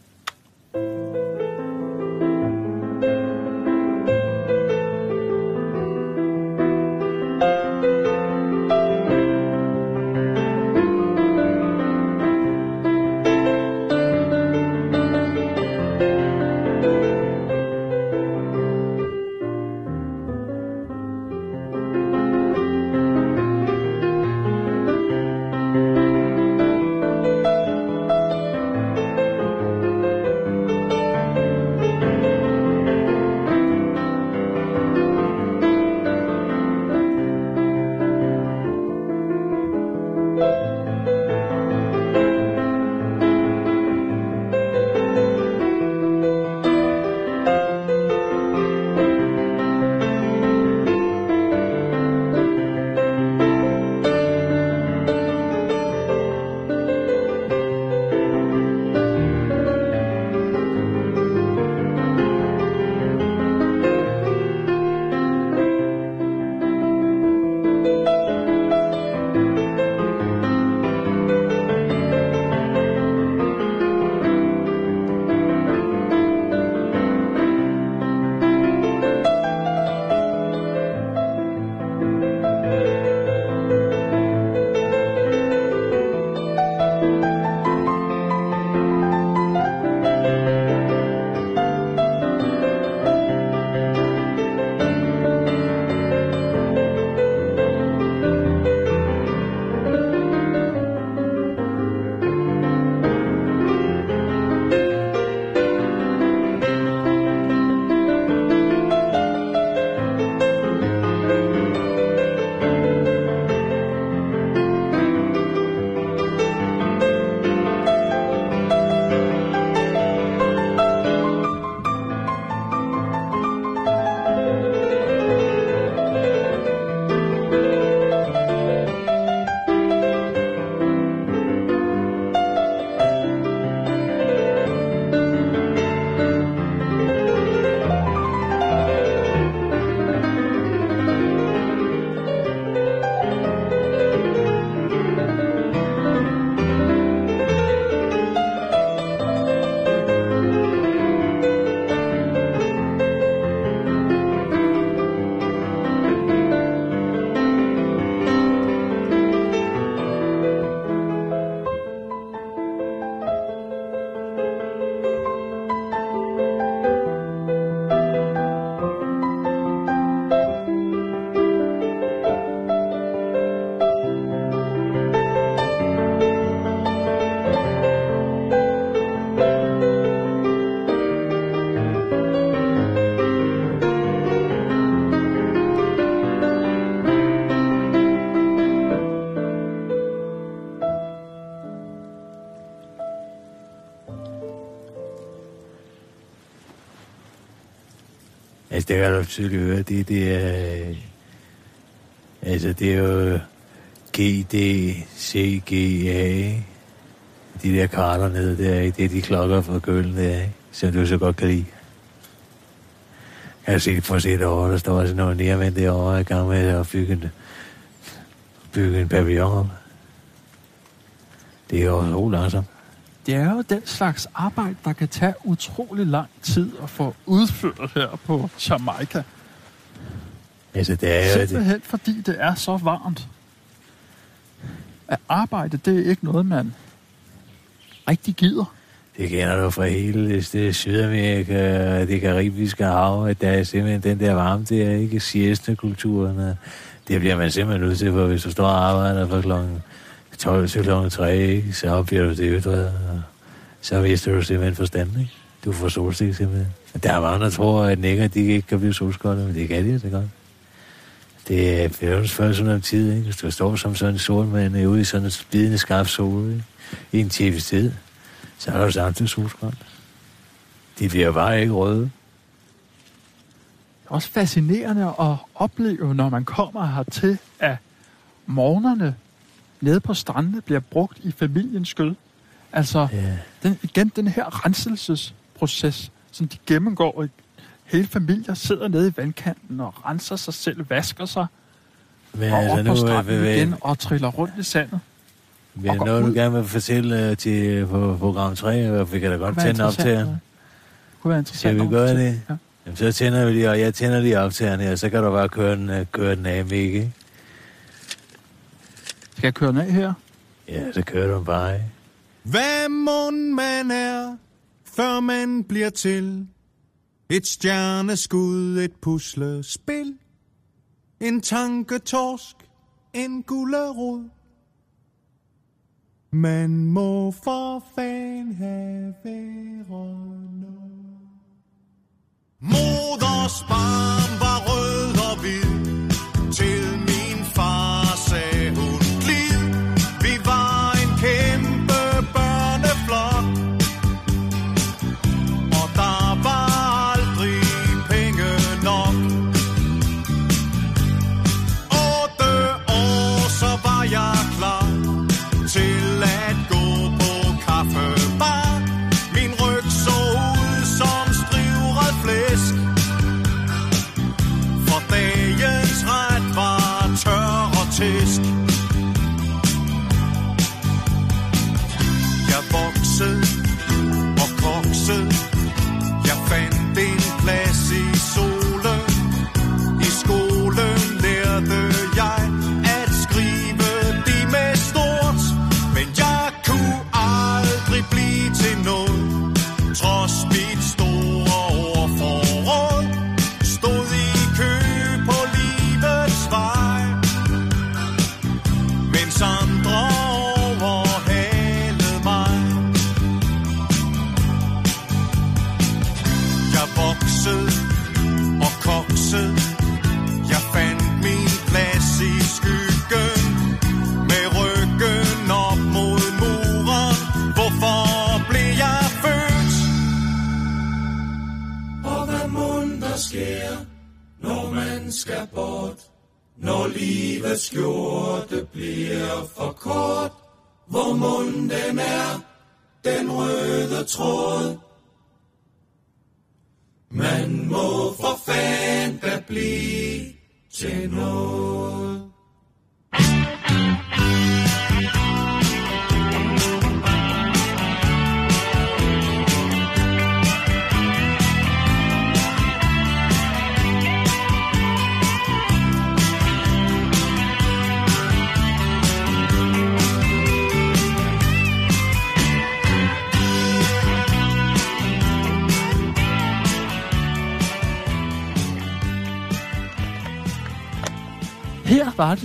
Godt tydeligt høre. Det, det er... Øh, altså, det er jo G, D, C, G, A. De der karter nede der, ikke? Det er de klokker fra gøllen der, ikke? Som du så godt kan lide. Jeg har set, for set over, der står sådan noget nærmænd derovre i gang med at bygge en, bygge en pavillon op. Det er jo så langsomt. Det er jo den slags arbejde, der kan tage utrolig lang tid at få udført her på Jamaica. Altså, det er jo... Det, Simpelthen fordi det er så varmt. At arbejde, det er ikke noget, man rigtig gider. det kender du fra hele det, det Sydamerika det karibiske hav, at der er simpelthen den der varme der, ikke? Siesta-kulturen. Det bliver man simpelthen nødt til, for hvis du står og arbejder fra klokken 12 til klokken 3, så bliver du det og så mister du simpelthen forstanden, ikke? Du får solstik simpelthen. Der er mange, der tror, at nækker, de ikke kan blive solskolde, men det kan de så godt. Det er færgens første om tid, ikke? Hvis du står som sådan en solmand øh, ude i sådan en spidende skarp sol, ikke? I en times tid, så er der jo samtidig solskoldt. De bliver bare ikke røde. Det er også fascinerende at opleve, når man kommer hertil, at morgenerne nede på strandene bliver brugt i familiens skød. Altså, Ja. den, igen den her renselsesproces, som de gennemgår. Hele familier sidder nede i vandkanten og renser sig selv, vasker sig, Men og altså op på stranden øh, igen og triller rundt i sandet. Og går noget, du gerne vil fortælle uh, til på program 3, og vi kan da godt tænde op til interessant, Det kunne være interessant. Skal vi gøre det? Ja. Jamen, så tænder vi lige, og jeg tænder lige op til her, og så kan du bare køre den, uh, køre den af, ikke? Skal jeg køre af her? Ja, så kører du bare? Hvad mund man er, før man bliver til. Et stjerneskud, et puslespil. En tanketorsk, en gullerod. Man må for fan have noget. Moders barm var rød og hvid. Til min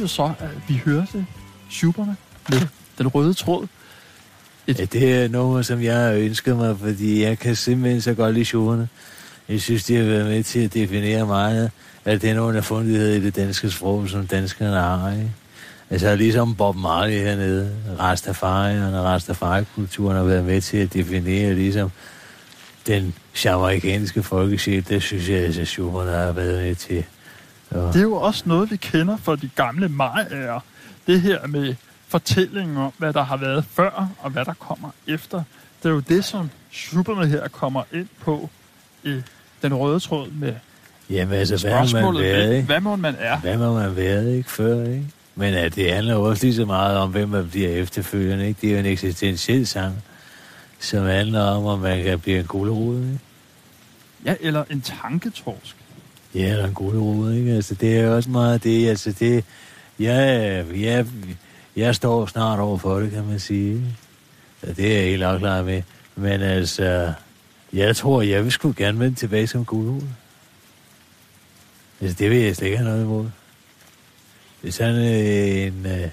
jo så, at vi hørte Schuberne med den røde tråd. Ja, det er noget, som jeg har ønsket mig, fordi jeg kan simpelthen så godt lide Schuberne. Jeg synes, de har været med til at definere meget af den underfundighed i det danske sprog, som danskerne har. Ikke? Altså ligesom Bob Marley hernede, Rastafarierne og Rastafari-kulturen har været med til at definere ligesom den jamaikanske folkesjæl, det synes jeg, at Schubert har været med til. Og, Det er jo også noget, vi kender fra de gamle majer. Det her med fortællingen om, hvad der har været før, og hvad der kommer efter. Det er jo det, som Schubert her kommer ind på i den røde tråd med jamen altså, hvad man været, ikke? hvad må man er. Hvad må man været, ikke, før, ikke? Men at det handler jo også lige så meget om, hvem man bliver efterfølgende, ikke? Det er jo en eksistentiel sang, som handler om, om man kan blive en gulerod, ikke? Ja, eller en tanketorsk. Ja, der er en god råd, ikke? Altså, det er også meget det, altså det... Ja, ja, jeg står snart over for det, kan man sige. Ja, det er jeg helt afklaret med. Men altså, jeg tror, jeg vil sgu gerne vende tilbage som gulerod. Altså, det vil jeg slet ikke have noget imod. Det er sådan en... Øh,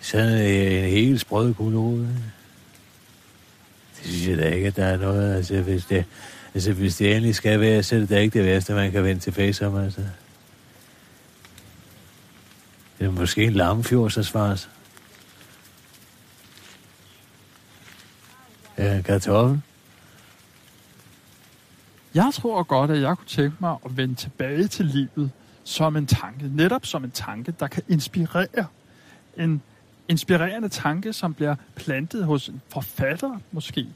sådan øh, en helt sprød gulerod. Det synes jeg da ikke, at der er noget... Altså, hvis det, altså, hvis det endelig skal være, så er det da ikke det værste, man kan vende tilbage som, altså. Det er måske en lammefjordsasvars. Ja, kartoffel. Jeg tror godt, at jeg kunne tænke mig at vende tilbage til livet som en tanke. Netop som en tanke, der kan inspirere. En inspirerende tanke, som bliver plantet hos en forfatter måske.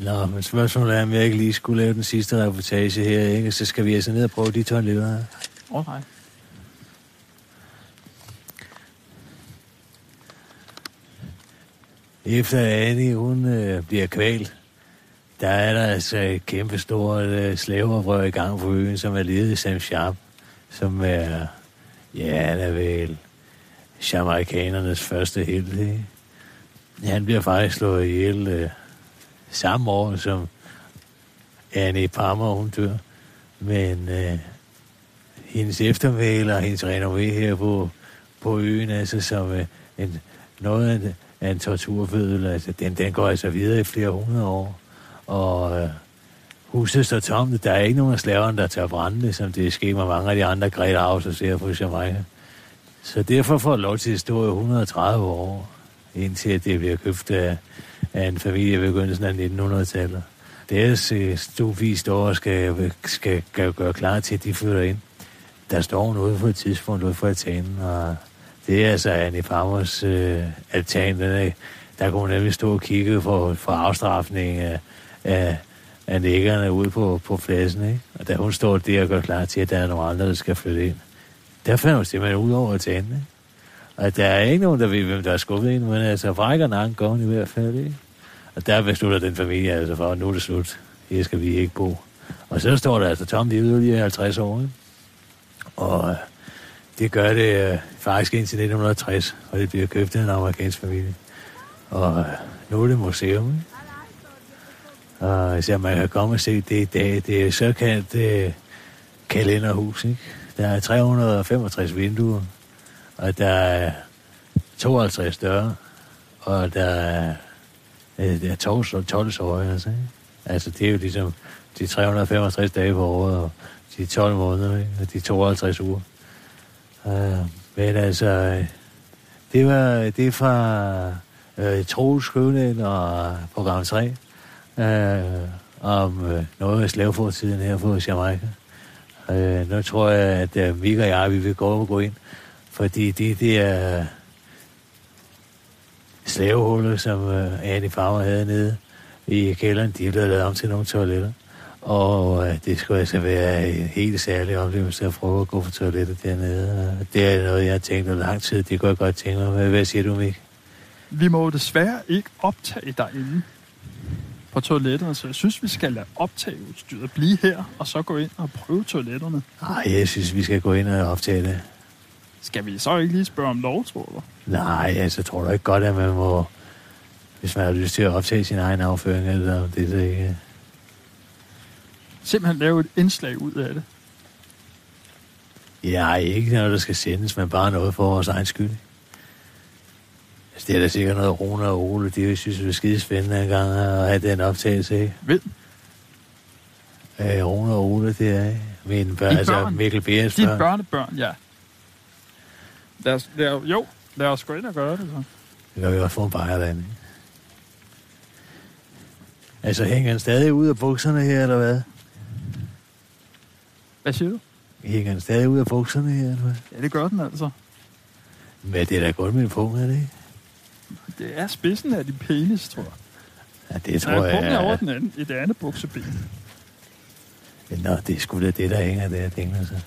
Nå, men spørgsmålet er, om jeg ikke lige skulle lave den sidste reportage her, ikke? Så skal vi altså ned og prøve de toiletter her. Åh nej. Efter Annie, hun øh, bliver kvalt, der er der altså et kæmpe stort øh, slaveoprør i gang på øen, som er ledet af Sam Sharp, som er, ja, han er vel jamaikanernes første held, ikke? Han bliver faktisk slået ihjel øh, samme år, som Anne Palmer, hun dør. Men øh, hendes eftermæle og hendes renommé her på, på øen, altså som øh, en, noget af en, af en torturfødel, altså den, den går altså videre i flere hundrede år. Og øh, huset står tomt. Der er ikke nogen af slaverne, der tager brænde, som det er sket med mange af de andre Greta Houses her på Jamaica. Så derfor får det lov til at stå i 130 år, indtil det bliver købt af, af en familie i begyndelsen af 1900-tallet. Deres øh, stuvist år skal, øh, skal, skal gøre klar til, at de flytter ind. Der står hun ude på et tidspunkt ude for altanen, og det er altså Annie Farmers øh, altan. Den er, der kunne hun nemlig stå og kigge for, for afstraffning af, af, af nækkerne ude på, på pladsen. Ikke? Og da hun står der og gør klar til, at der er nogle andre, der skal flytte ind, der fandt hun simpelthen ud over altanen. Ikke? Og der er ikke nogen, der ved, hvem der er skubbet ind, men altså frækker nakken går hun i hvert fald. Ikke? Og der beslutter den familie altså for, at nu er det slut. Her skal vi ikke bo. Og så står der altså tomt i yderligere 50 år. Ikke? Og øh, det gør det øh, faktisk indtil 1960, og det bliver købt af en amerikansk familie. Og øh, nu er det museum. Ikke? Og så man kan komme og se det i dag. Det er såkaldt øh, kalenderhus. Ikke? Der er 365 vinduer, og der er 52 døre, og der er, øh, det er 12, 12 sårige, altså, ikke? altså det er jo ligesom de 365 dage på året, og de 12 måneder, ikke? og de 52 uger. Uh, men altså, øh, det var det er fra uh, Troels Køvlen og program 3, uh, øh, om uh, noget af slavefortiden her på Jamaica. Uh, nu tror jeg, at uh, Mika og jeg, vi vil gå og gå ind, fordi det, det er slavehuller, som uh, Annie Farmer havde nede i kælderen, de blevet lavet om til nogle toiletter. Og øh, det skulle altså være en helt særlig oplevelse at prøve at gå på toilettet dernede. Og det er noget, jeg har tænkt over lang tid. Det kunne jeg godt tænke mig. Hvad, hvad siger du, Mik? Vi må jo desværre ikke optage derinde på toiletterne, så jeg synes, vi skal lade optageudstyret blive her, og så gå ind og prøve toiletterne. Nej, jeg synes, vi skal gå ind og optage det. Skal vi så ikke lige spørge om lov, tror du? Nej, altså tror du ikke godt, at man må... Hvis man har lyst til at optage sin egen afføring, eller det er ikke... Simpelthen lave et indslag ud af det. Ja, ikke noget, der skal sendes, men bare noget for vores egen skyld. Altså, det er da sikkert noget, Rune og Ole, de synes, det er skide spændende en gang at have den optagelse, ikke? Hvem? Øh, Rune og Ole, det er mine børn, altså børn. Mikkel Beers De børn. børnebørn, ja. Lad os, lad, jo, lad os gå ind og gøre det så. Det kan vi også få en bajer derinde? Altså, hænger han stadig ud af bukserne her, eller hvad? Hvad siger du? Hænger han stadig ud af bukserne her, eller hvad? Ja, det gør den altså. Men det er da godt med en pung, er det ikke? Det er spidsen af din penis, tror jeg. Ja, det tror Nej, jeg... pungen er over den anden, et andet bukseben. Nå, det er sgu da det, der hænger der, tænker jeg så.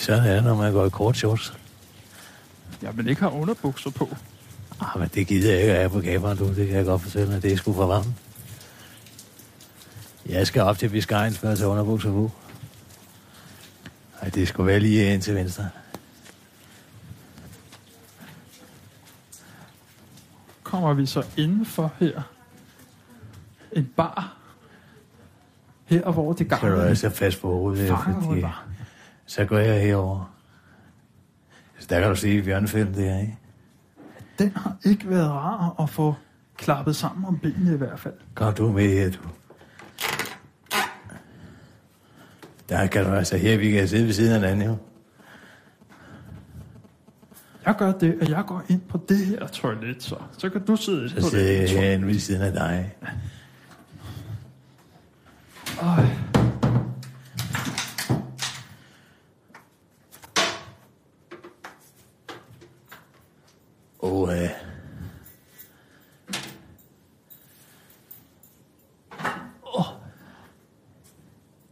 Sådan er det, når man går i kort shorts. Ja, men ikke har underbukser på. Ah, men det gider jeg ikke have på kameraet, du. Det kan jeg godt fortælle dig. Det er sgu for varmt. Jeg skal op til Biscayens før jeg tager underbukser på. Ej, det skulle være lige ind til venstre. Kommer vi så indenfor her. En bar. Her, hvor det Så er du gamle altså fast på hovedet fangerhulbar. Så går jeg herover. Så der kan du se bjørnefælden der, ikke? Den har ikke været rar at få klappet sammen om benene i hvert fald. Kom du med her, du. Der kan du altså her, vi kan sidde ved siden af hinanden, jo. Jeg gør det, at jeg går ind på det her toilet, så. Så kan du sidde Så på sidder det jeg her herinde ved siden af dig. Øj. Og øh,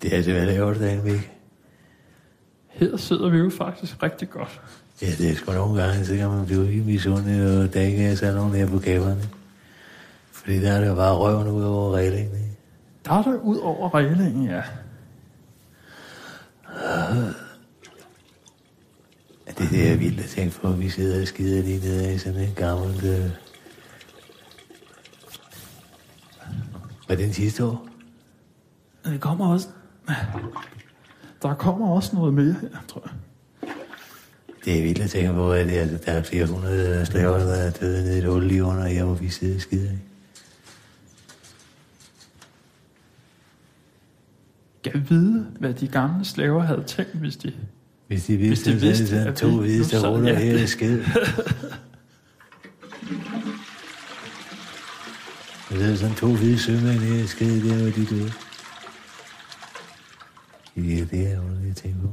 det er altså, hvad laver du derinde, Mik? Her sidder vi jo faktisk rigtig godt. Ja, det er sgu nogle gange, så kan man blive ikke misundelig, og der ikke er sådan nogen her på kæberne. Fordi der er det jo bare røven ud over reglingen, ikke? Der er der ud over reglingen, ja. Ja, det er det, jeg er vildt at tænke på. Vi sidder og skider lige nede i sådan en gammel... Øh... Var det den sidste år? Det kommer også... Der kommer også noget mere her, tror jeg. Det er vildt at tænke på, at altså, der er flere hundrede slaver, der er døde nede i et hul lige under her, hvor vi sidder skider. Ikke? Kan vide, hvad de gamle slaver havde tænkt, hvis de... Hvis de vidste, Hvis de Hvis vidste, at to hvide, der ruller ja, her i det- skid. Jeg ved, sådan to hvide sømænd her i skid, der var de døde. Ja, det er jo det, jeg tænker på.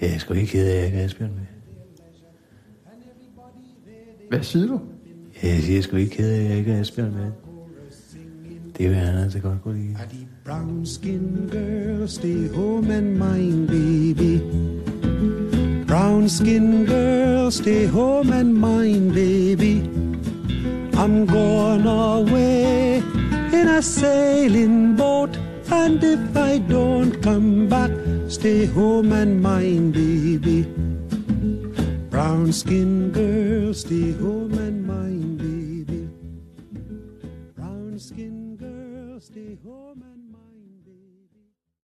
Jeg er sgu ikke ked af, at jeg ikke er Asbjørn med. Hvad siger du? Ja, Jeg siger sgu ikke ked af, at jeg ikke er Asbjørn med. Det vil han altså godt kunne lide. Are the brown skin girl stay home and mind baby? Brown skin girl stay home and mind baby. I'm going away in a sailing boat. And if I don't come back, stay home and mind baby. Brown skin girl stay home and mind